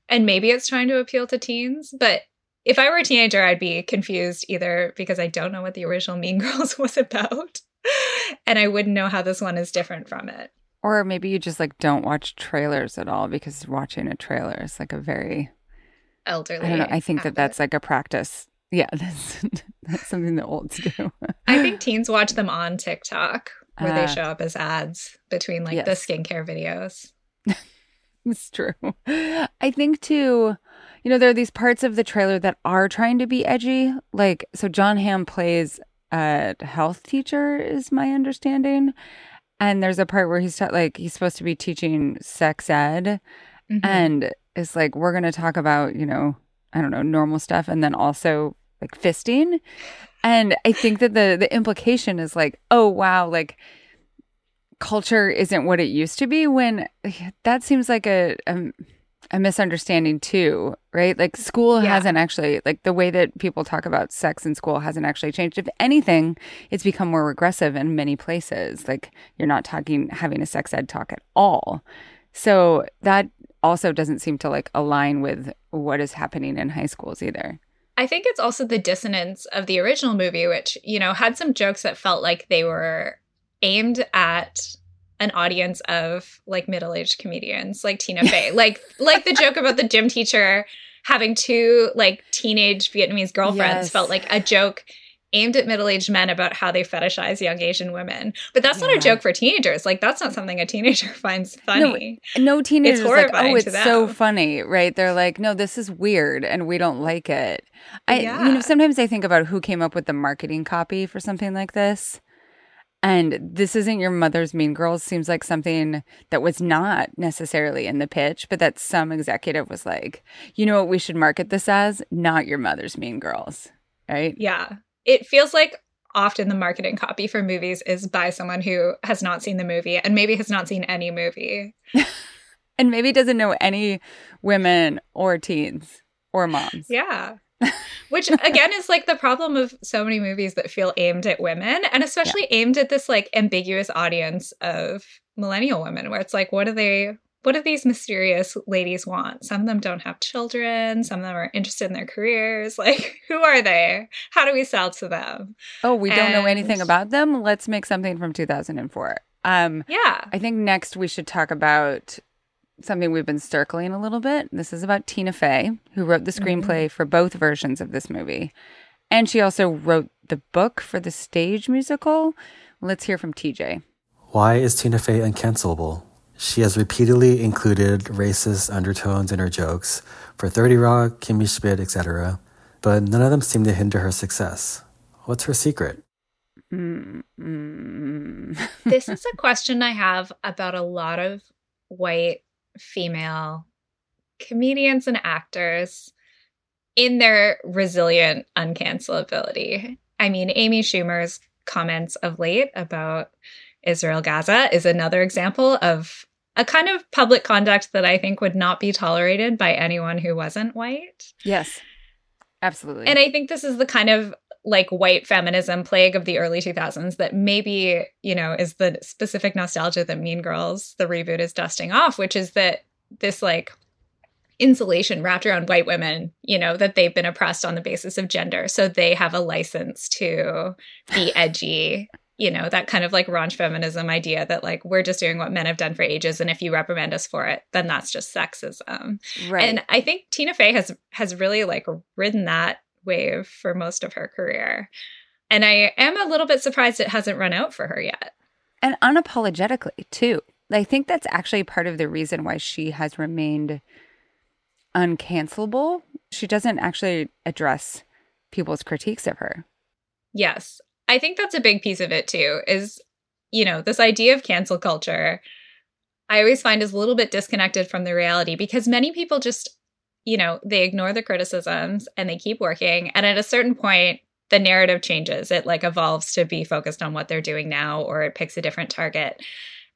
[SPEAKER 2] And maybe it's trying to appeal to teens, but if I were a teenager, I'd be confused either because I don't know what the original Mean Girls was about, and I wouldn't know how this one is different from it.
[SPEAKER 1] Or maybe you just like don't watch trailers at all because watching a trailer is like a very
[SPEAKER 2] elderly.
[SPEAKER 1] I don't know. I think habit. that that's like a practice yeah, that's that's something the olds do.
[SPEAKER 2] I think teens watch them on TikTok where uh, they show up as ads between like yes. the skincare videos.
[SPEAKER 1] it's true. I think too, you know, there are these parts of the trailer that are trying to be edgy. Like, so Jon Hamm plays a health teacher, is my understanding. And there's a part where he's ta- like he's supposed to be teaching sex ed, mm-hmm. and it's like we're going to talk about you know I don't know, normal stuff and then also like fisting. And I think that the the implication is like, oh wow, like culture isn't what it used to be when that seems like a, a a, misunderstanding too, right? Like school yeah. hasn't actually like the way that people talk about sex in school hasn't actually changed. If anything, it's become more regressive in many places. Like you're not talking having a sex ed talk at all. So that also doesn't seem to like align with what is happening in high schools either.
[SPEAKER 2] I think it's also the dissonance of the original movie, which, you know, had some jokes that felt like they were aimed at an audience of like middle-aged comedians like Tina Fey. like like the joke about the gym teacher having two like teenage Vietnamese girlfriends yes. felt like a joke aimed at middle-aged men about how they fetishize young Asian women. But that's yeah. not a joke for teenagers. Like that's not something a teenager finds funny.
[SPEAKER 1] No, no teenagers it's like, oh, it's so funny, right? They're like, no, this is weird and we don't like it. I yeah. you know, sometimes I think about who came up with the marketing copy for something like this. And this isn't your mother's Mean Girls seems like something that was not necessarily in the pitch, but that some executive was like, you know what we should market this as? Not your mother's Mean Girls. Right?
[SPEAKER 2] Yeah it feels like often the marketing copy for movies is by someone who has not seen the movie and maybe has not seen any movie.
[SPEAKER 1] and maybe doesn't know any women or teens or moms.
[SPEAKER 2] Yeah. Which again is like the problem of so many movies that feel aimed at women and especially yeah. aimed at this like ambiguous audience of millennial women where it's like what are they what do these mysterious ladies want? Some of them don't have children. Some of them are interested in their careers. Like, who are they? How do we sell to them?
[SPEAKER 1] Oh, we don't know anything about them. Let's make something from 2004. Um,
[SPEAKER 2] Yeah.
[SPEAKER 1] I think next we should talk about something we've been circling a little bit. This is about Tina Fey, who wrote the screenplay for both versions of this movie. And she also wrote the book for the stage musical. Let's hear from TJ.
[SPEAKER 5] Why is Tina Fey uncancelable? She has repeatedly included racist undertones in her jokes for 30 Rock, Kimmy Schmidt, etc., but none of them seem to hinder her success. What's her secret?
[SPEAKER 1] Mm, mm.
[SPEAKER 2] this is a question I have about a lot of white female comedians and actors in their resilient uncancelability. I mean, Amy Schumer's comments of late about Israel Gaza is another example of a kind of public conduct that I think would not be tolerated by anyone who wasn't white.
[SPEAKER 1] Yes, absolutely.
[SPEAKER 2] And I think this is the kind of like white feminism plague of the early 2000s that maybe, you know, is the specific nostalgia that Mean Girls, the reboot, is dusting off, which is that this like insulation wrapped around white women, you know, that they've been oppressed on the basis of gender. So they have a license to be edgy. You know, that kind of like raunch feminism idea that like we're just doing what men have done for ages. And if you reprimand us for it, then that's just sexism.
[SPEAKER 1] right.
[SPEAKER 2] And I think Tina Fey has has really like ridden that wave for most of her career. And I am a little bit surprised it hasn't run out for her yet.
[SPEAKER 1] and unapologetically too. I think that's actually part of the reason why she has remained uncancelable. She doesn't actually address people's critiques of her.
[SPEAKER 2] Yes. I think that's a big piece of it too is you know, this idea of cancel culture I always find is a little bit disconnected from the reality because many people just you know, they ignore the criticisms and they keep working and at a certain point the narrative changes. It like evolves to be focused on what they're doing now or it picks a different target.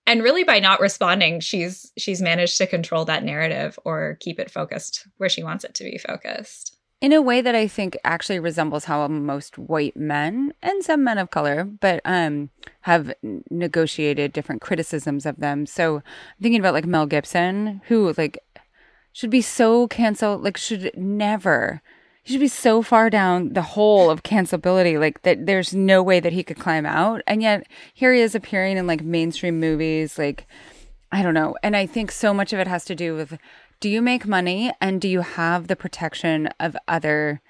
[SPEAKER 2] And really by not responding, she's she's managed to control that narrative or keep it focused where she wants it to be focused.
[SPEAKER 1] In a way that I think actually resembles how most white men and some men of color, but um, have negotiated different criticisms of them. So I'm thinking about like Mel Gibson, who like should be so canceled, like should never. He should be so far down the hole of cancelability, like that. There's no way that he could climb out, and yet here he is appearing in like mainstream movies, like I don't know. And I think so much of it has to do with do you make money and do you have the protection of other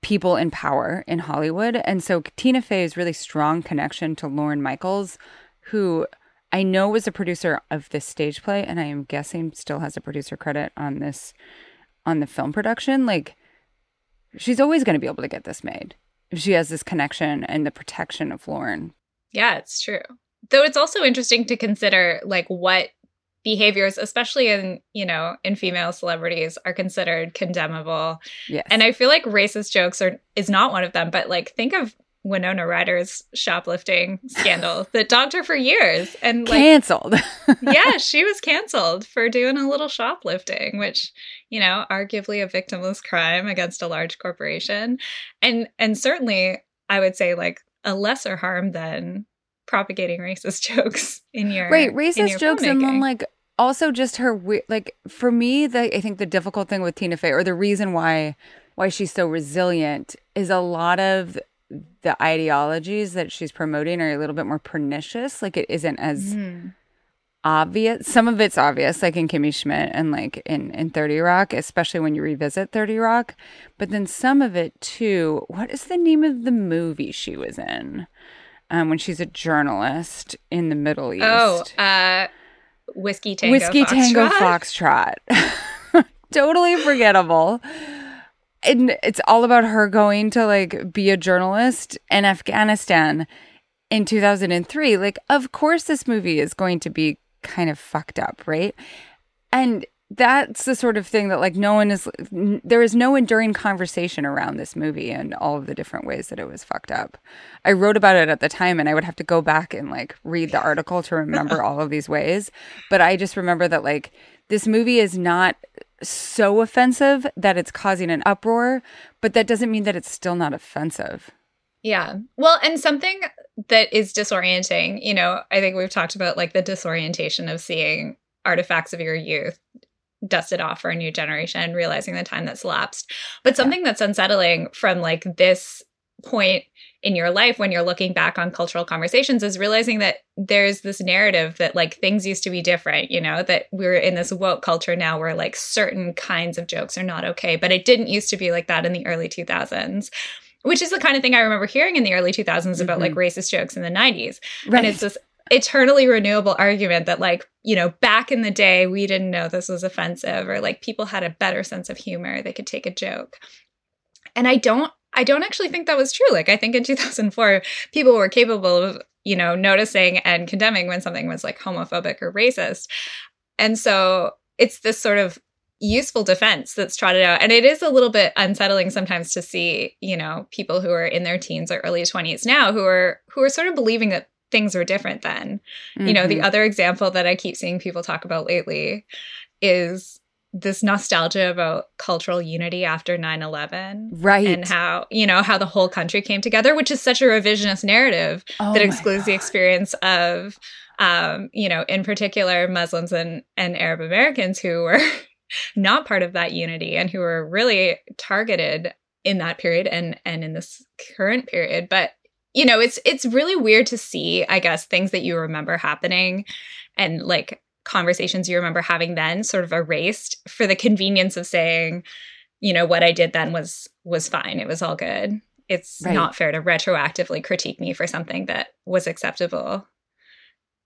[SPEAKER 1] people in power in Hollywood? And so Tina Fey's really strong connection to Lorne Michaels, who I know was a producer of this stage play, and I am guessing still has a producer credit on this on the film production. Like she's always going to be able to get this made if she has this connection and the protection of Lorne.
[SPEAKER 2] Yeah, it's true. Though it's also interesting to consider like what behaviors, especially in, you know, in female celebrities are considered condemnable.
[SPEAKER 1] Yes.
[SPEAKER 2] And I feel like racist jokes are is not one of them, but like think of Winona Ryder's shoplifting scandal that dogged her for years. And like
[SPEAKER 1] canceled.
[SPEAKER 2] yeah, she was canceled for doing a little shoplifting, which, you know, arguably a victimless crime against a large corporation. And and certainly I would say like a lesser harm than propagating racist jokes in your
[SPEAKER 1] right racist
[SPEAKER 2] your
[SPEAKER 1] jokes and then like also just her like for me the i think the difficult thing with tina fey or the reason why why she's so resilient is a lot of the ideologies that she's promoting are a little bit more pernicious. Like it isn't as
[SPEAKER 2] Mhm.
[SPEAKER 1] obvious some of it's obvious like in kimmy schmidt and like in in 30 rock especially when you revisit 30 rock. But then some of it too what is the name of the movie she was in um, when she's a journalist in the Middle East.
[SPEAKER 2] Oh, uh Whiskey Tango
[SPEAKER 1] Whiskey Tango
[SPEAKER 2] Foxtrot.
[SPEAKER 1] Foxtrot. totally forgettable. And it's all about her going to like be a journalist in Afghanistan in 2003. Like, of course, this movie is going to be kind of fucked up, right? And that's the sort of thing that like no one is there is no enduring conversation around this movie and all of the different ways that it was fucked up. I wrote about it at the time and I would have to go back and like read the article to remember all of these ways, but I just remember that like this movie is not so offensive that it's causing an uproar, but that doesn't mean that it's still not offensive.
[SPEAKER 2] Yeah. Well, and something that is disorienting, you know, I think we've talked about like the disorientation of seeing artifacts of your youth dusted off for a new generation, realizing the time that's lapsed. But something yeah. that's unsettling from like this point in your life when you're looking back on cultural conversations is realizing that there's this narrative that like things used to be different, you know, that we're in this woke culture now where like certain kinds of jokes are not okay, but it didn't used to be like that in the early 2000s. Which is the kind of thing I remember hearing in the early 2000s mm-hmm. about like mm-hmm. racist jokes in the 90s. Right. And it's this eternally renewable argument that like you know back in the day we didn't know this was offensive or like people had a better sense of humor. They could take a joke. And i don't i don't actually think that was true. Like i think in 2004 people were capable of you know noticing and condemning when something was like homophobic or racist. And so it's this sort of useful defense that's trotted out. And it is a little bit unsettling sometimes to see you know people who are in their teens or early 20s now who are who are sort of believing that things were different then. Mm-hmm. You know, the mm-hmm. other example that I keep seeing people talk about lately is this nostalgia about cultural unity after 9-11
[SPEAKER 1] right
[SPEAKER 2] and how you know how the whole country came together which is such a revisionist narrative oh that excludes the experience of um, you know in particular muslims and and arab americans who were not part of that unity and who were really targeted in that period and and in this current period but you know, it's it's really weird to see, I guess, things that you remember happening and like conversations you remember having then sort of erased for the convenience of saying, you know, what I did then was was fine. It was all good. It's right. not fair to retroactively critique me for something that was acceptable.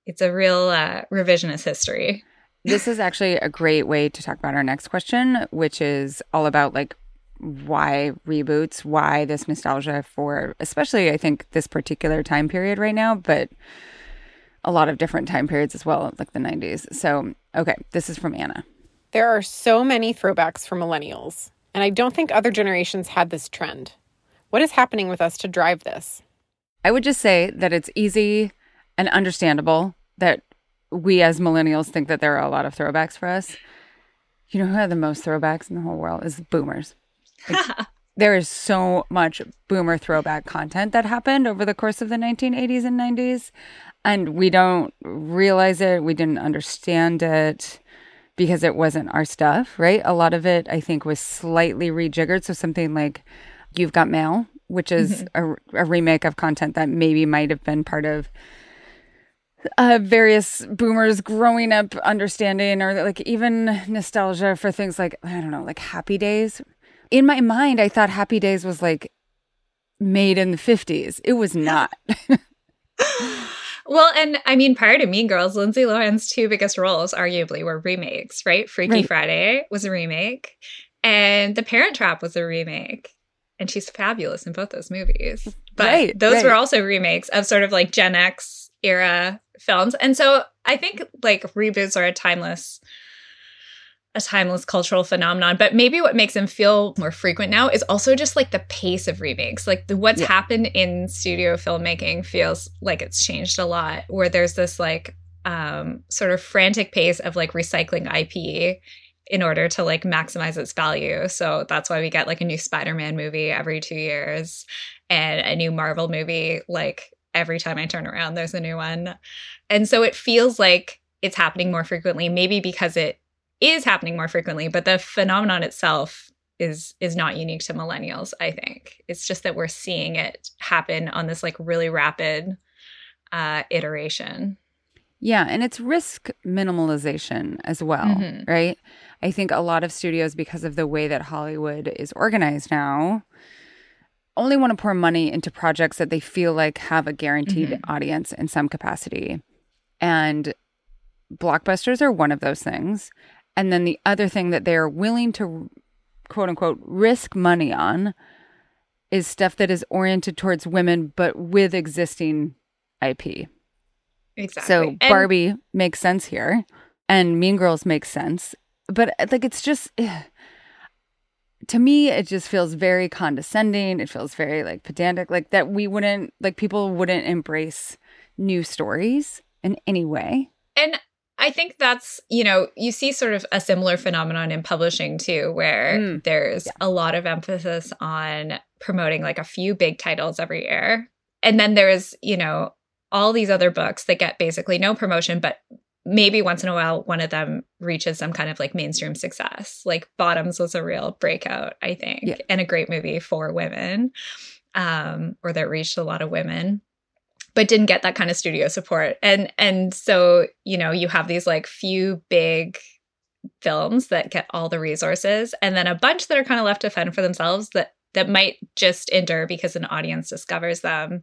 [SPEAKER 2] It's a real uh, revisionist history.
[SPEAKER 1] This is actually a great way to talk about our next question, which is all about like why reboots, why this nostalgia for, especially I think this particular time period right now, but a lot of different time periods as well, like the 90s. So, okay, this is from Anna.
[SPEAKER 6] There are so many throwbacks for millennials, and I don't think other generations had this trend. What is happening with us to drive this?
[SPEAKER 1] I would just say that it's easy and understandable that we as millennials think that there are a lot of throwbacks for us. You know who had the most throwbacks in the whole world is boomers. There is so much boomer throwback content that happened over the course of the 1980s and 90s. And we don't realize it. We didn't understand it because it wasn't our stuff, right? A lot of it, I think, was slightly rejiggered. So something like You've Got Mail, which is mm-hmm. a, a, remake of content that maybe might have been part of uh, various boomers growing up understanding or like even nostalgia for things like, I don't know, like Happy Days, in my mind, I thought Happy Days was like made in the 50s. It was not.
[SPEAKER 2] well, and I mean, prior to Mean Girls, Lindsay Lohan's two biggest roles arguably were remakes, right? Freaky right. Friday was a remake, and The Parent Trap was a remake. And she's fabulous in both those movies. But right, those right. were also remakes of sort of like Gen X era films. And so I think like reboots are a timeless a timeless cultural phenomenon. But maybe what makes them feel more frequent now is also just like the pace of remakes. Like the, what's yeah. happened in studio filmmaking feels like it's changed a lot, where there's this like um, sort of frantic pace of like recycling IP in order to like maximize its value. So that's why we get like a new Spider-Man movie every 2 years and a new Marvel movie like every time I turn around there's a new one. And so it feels like it's happening more frequently maybe because it is happening more frequently, but the phenomenon itself is is not unique to millennials, I think. It's just that we're seeing it happen on this like really rapid uh iteration.
[SPEAKER 1] Yeah, and it's risk minimalization as well, mm-hmm. right? I think a lot of studios because of the way that Hollywood is organized now only want to pour money into projects that they feel like have a guaranteed mm-hmm. audience in some capacity. And blockbusters are one of those things. And then the other thing that they are willing to quote unquote risk money on is stuff that is oriented towards women but with existing IP.
[SPEAKER 2] Exactly.
[SPEAKER 1] So Barbie makes sense here and Mean Girls makes sense. But uh, like it's just ugh. to me it just feels very condescending. It feels very like pedantic like that we wouldn't like people wouldn't embrace new stories in any way.
[SPEAKER 2] And I think that's, you know, you see sort of a similar phenomenon in publishing too, where mm. there's yeah. a lot of emphasis on promoting like a few big titles every year. And then there's, you know, all these other books that get basically no promotion, but maybe once in a while one of them reaches some kind of like mainstream success. Like Bottoms was a real breakout, I think,
[SPEAKER 1] Yeah.
[SPEAKER 2] and a great movie for women, um, or that reached a lot of women, but didn't get that kind of studio support. And and so you know you have these like few big films that get all the resources, and then a bunch that are kind of left to fend for themselves that that might just endure because an audience discovers them.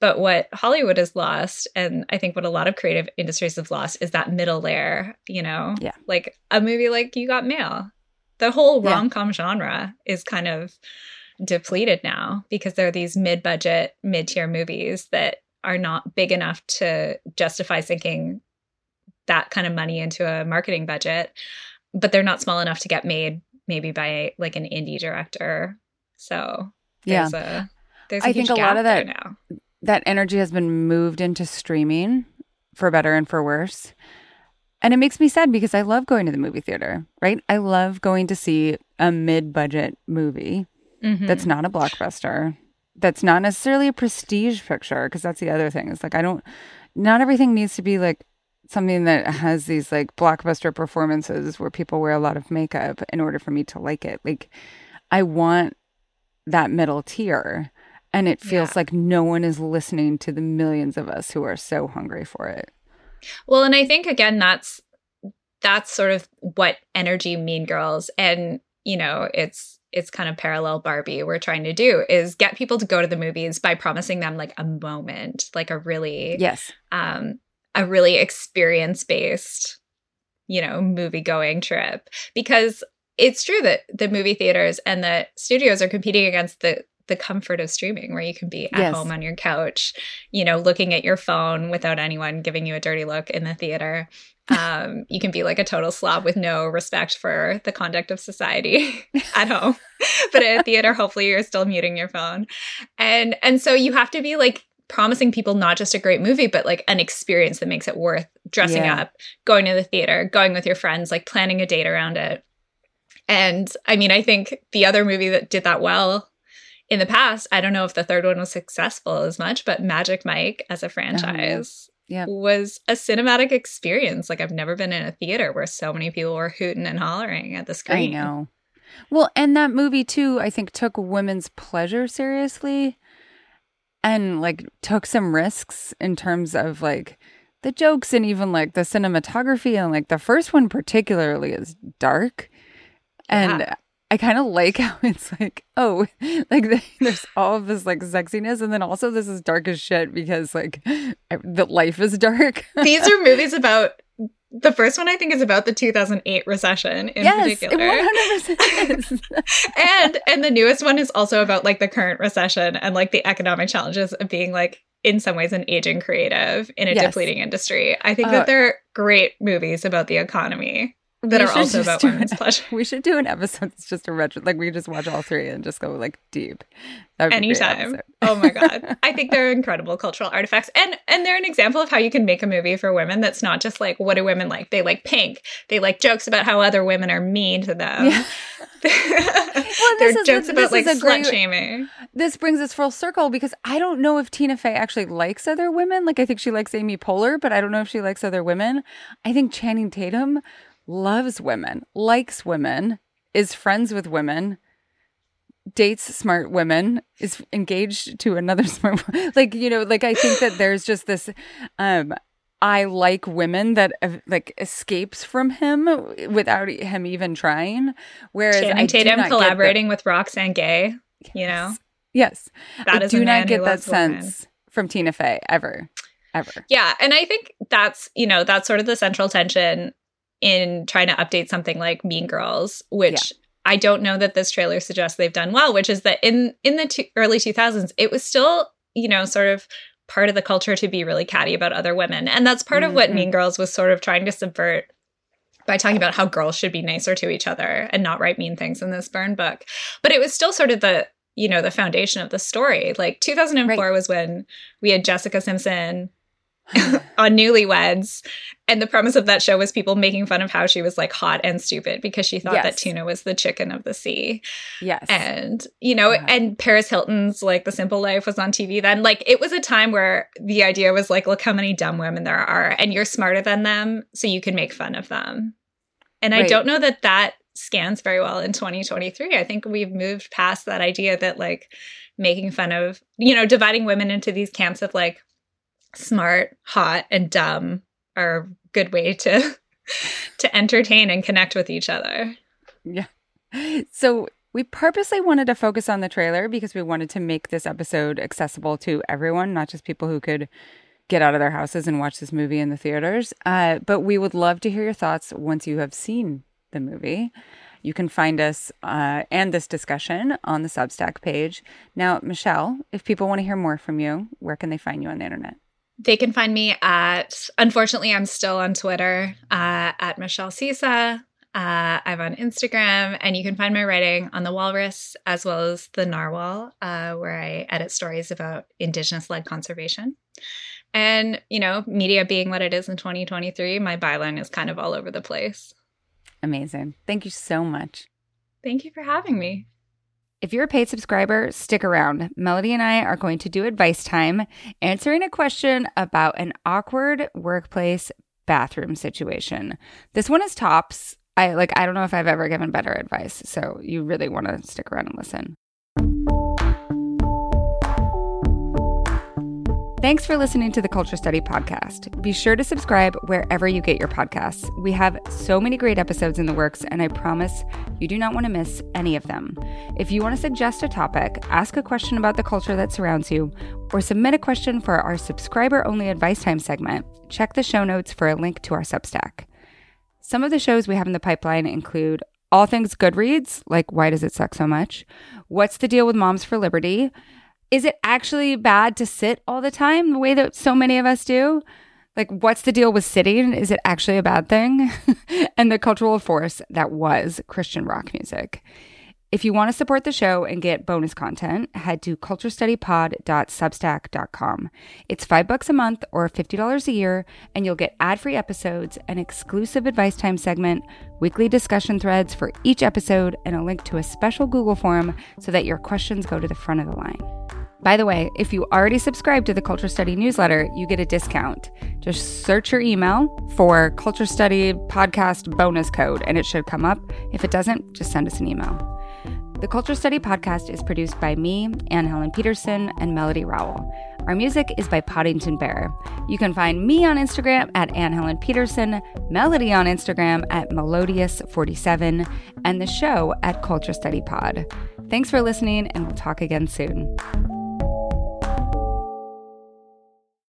[SPEAKER 2] But what Hollywood has lost, and I think what a lot of creative industries have lost, is that middle layer, you know?
[SPEAKER 1] Yeah.
[SPEAKER 2] Like a movie like You Got Mail. The whole rom com genre is kind of depleted now because there are these mid budget, mid tier movies that are not big enough to justify sinking that kind of money into a marketing budget, but they're not small enough to get made maybe by like an indie director. So
[SPEAKER 1] Yeah.
[SPEAKER 2] there's a there's a
[SPEAKER 1] I
[SPEAKER 2] huge
[SPEAKER 1] think a lot of that-
[SPEAKER 2] now.
[SPEAKER 1] that energy has been moved into streaming for better and for worse. And it makes me sad because I love going to the movie theater, right? I love going to see a mid budget movie
[SPEAKER 2] Mhm.
[SPEAKER 1] that's not a blockbuster, that's not necessarily a prestige picture, because that's the other thing. It's like, I don't, not everything needs to be like something that has these like blockbuster performances where people wear a lot of makeup in order for me to like it. Like, I want that middle tier. And it feels
[SPEAKER 2] Yeah.
[SPEAKER 1] like no one is listening to the millions of us who are so hungry for it.
[SPEAKER 2] Well, and I think again that's that's sort of what energy Mean Girls and you know it's it's kind of parallel Barbie we're trying to do is get people to go to the movies by promising them like a moment, like a really
[SPEAKER 1] Yes.
[SPEAKER 2] um a really experience based you know movie going trip because it's true that the movie theaters and the studios are competing against the the comfort of streaming where you can be at
[SPEAKER 1] Yes.
[SPEAKER 2] home on your couch you know looking at your phone without anyone giving you a dirty look in the theater um you can be like a total slob with no respect for the conduct of society at home but at a theater hopefully you're still muting your phone and and so you have to be like promising people not just a great movie but like an experience that makes it worth dressing
[SPEAKER 1] Yeah.
[SPEAKER 2] up going to the theater going with your friends like planning a date around it and i mean i think the other movie that did that well in the past i don't know if the third one was successful as much but magic mike as a oh, franchise
[SPEAKER 1] Yeah.
[SPEAKER 2] was a cinematic experience like i've never been in a theater where so many people were hooting and hollering at the screen I
[SPEAKER 1] know. Well, and that movie too, I think took women's pleasure seriously and like took some risks in terms of like the jokes and even like the cinematography and like the first one particularly is dark. And
[SPEAKER 2] Yeah.
[SPEAKER 1] I kind of like how it's like, oh, like the, there's all of this like sexiness, and then also this is dark as shit because like the life is dark.
[SPEAKER 2] these are movies about the first one i think is about the 2008 recession in
[SPEAKER 1] yes,
[SPEAKER 2] particular
[SPEAKER 1] 100%
[SPEAKER 2] and and the newest one is also about like the current recession and like the economic challenges of being like in some ways an aging creative in a
[SPEAKER 1] Yes.
[SPEAKER 2] depleting industry i think
[SPEAKER 1] Uh,
[SPEAKER 2] that they're great movies about the economy that
[SPEAKER 1] We
[SPEAKER 2] are also about women's
[SPEAKER 1] an-
[SPEAKER 2] pleasure
[SPEAKER 1] We should do an episode that's just a retro. Like we just watch all three and just go like deep. That would be a great
[SPEAKER 2] anytime oh my god i think they're incredible cultural artifacts and and they're an example of how you can make a movie for women that's not just like what do women like they like pink they like jokes about how other women are mean to them
[SPEAKER 1] Yeah.
[SPEAKER 2] they're
[SPEAKER 1] this is-
[SPEAKER 2] jokes
[SPEAKER 1] this
[SPEAKER 2] about like slut
[SPEAKER 1] great-
[SPEAKER 2] shaming
[SPEAKER 1] This brings us full circle because I don't know if Tina Fey actually likes other women. Like I think she likes Amy Poehler, but I don't know if she likes other women. I think Channing Tatum loves women, likes women, is friends with women, dates smart women, is engaged to another smart woman. like you know, like I think that there's just this um I like women that uh, like escapes from him without him even trying. Whereas
[SPEAKER 2] Channing
[SPEAKER 1] I
[SPEAKER 2] Tatum
[SPEAKER 1] the-
[SPEAKER 2] collaborating with Roxane Gay, you know,
[SPEAKER 1] Yes.
[SPEAKER 2] that
[SPEAKER 1] I do not get that
[SPEAKER 2] women.
[SPEAKER 1] sense from Tina Fey ever. Ever.
[SPEAKER 2] Yeah, and I think that's you know that's sort of the central tension in trying to update something like Mean Girls, which I don't know that this trailer suggests they've done well. Which is that in in the two, early two thousands, it was still you know sort of part of the culture to be really catty about other women, and that's part of what
[SPEAKER 1] Mhm.
[SPEAKER 2] Mean Girls was sort of trying to subvert by talking about how girls should be nicer to each other and not write mean things in this burn book. But it was still sort of the you know the foundation of the story. Like 2004
[SPEAKER 1] Right.
[SPEAKER 2] was when we had Jessica Simpson on Newlyweds. And the premise of that show was people making fun of how she was like hot and stupid because she thought
[SPEAKER 1] Yes.
[SPEAKER 2] that tuna was the chicken of the sea.
[SPEAKER 1] Yes.
[SPEAKER 2] And, you know, and Paris Hilton's like The Simple Life was on TV then. Like it was a time where the idea was like, look how many dumb women there are, and you're smarter than them, so you can make fun of them. And I don't know that that scans very well in 2023. I think we've moved past that idea that like making fun of, you know, dividing women into these camps of like smart, hot, and dumb are a good way to to entertain and connect with each other.
[SPEAKER 1] Yeah. So we purposely wanted to focus on the trailer because we wanted to make this episode accessible to everyone, not just people who could get out of their houses and watch this movie in the theaters. Uh, but we would love to hear your thoughts once you have seen the movie. You can find us uh, and this discussion on the Substack page. Now, Michelle, if people want to hear more from you, where can they find you on the internet?
[SPEAKER 2] They can find me at, unfortunately, I'm still on Twitter uh, at Michelle Cyca. Uh, I'm on Instagram, and you can find my writing on The Walrus as well as The Narwhal, uh, where I edit stories about Indigenous led conservation. And, you know, media being what it is in 2023, my byline is kind of all over the place.
[SPEAKER 1] Amazing. Thank you so much.
[SPEAKER 2] Thank you for having me.
[SPEAKER 1] If you're a paid subscriber, stick around. Melody and I are going to do advice time, answering a question about an awkward workplace bathroom situation. This one is tops. I like I don't know if I've ever given better advice, so you really want to stick around and listen. Thanks for listening to the Culture Study Podcast. Be sure to subscribe wherever you get your podcasts. We have so many great episodes in the works, and I promise you do not want to miss any of them. If you want to suggest a topic, ask a question about the culture that surrounds you, or submit a question for our subscriber only advice time segment, check the show notes for a link to our Substack. Some of the shows we have in the pipeline include All Things Goodreads, like Why Does It Suck So Much? What's the Deal with Moms for Liberty? Is it actually bad to sit all the time the way that so many of us do? Like, what's the deal with sitting? Is it actually a bad thing? and the cultural force that was Christian rock music. If you want to support the show and get bonus content, head to culturestudypod.substack.com. It's five bucks a month or $50 a year, and you'll get ad free episodes, an exclusive advice time segment, weekly discussion threads for each episode, and a link to a special Google form so that your questions go to the front of the line. By the way, if you already subscribe to the Culture Study newsletter, you get a discount. Just search your email for Culture Study podcast bonus code and it should come up. If it doesn't, just send us an email. The Culture Study podcast is produced by me, Anne Helen Petersen, and Melody Rowell. Our music is by Poddington Bear. You can find me on Instagram at Anne Helen Petersen, Melody on Instagram at Melodious47, and the show at Culture Study Pod. Thanks for listening, and we'll talk again soon.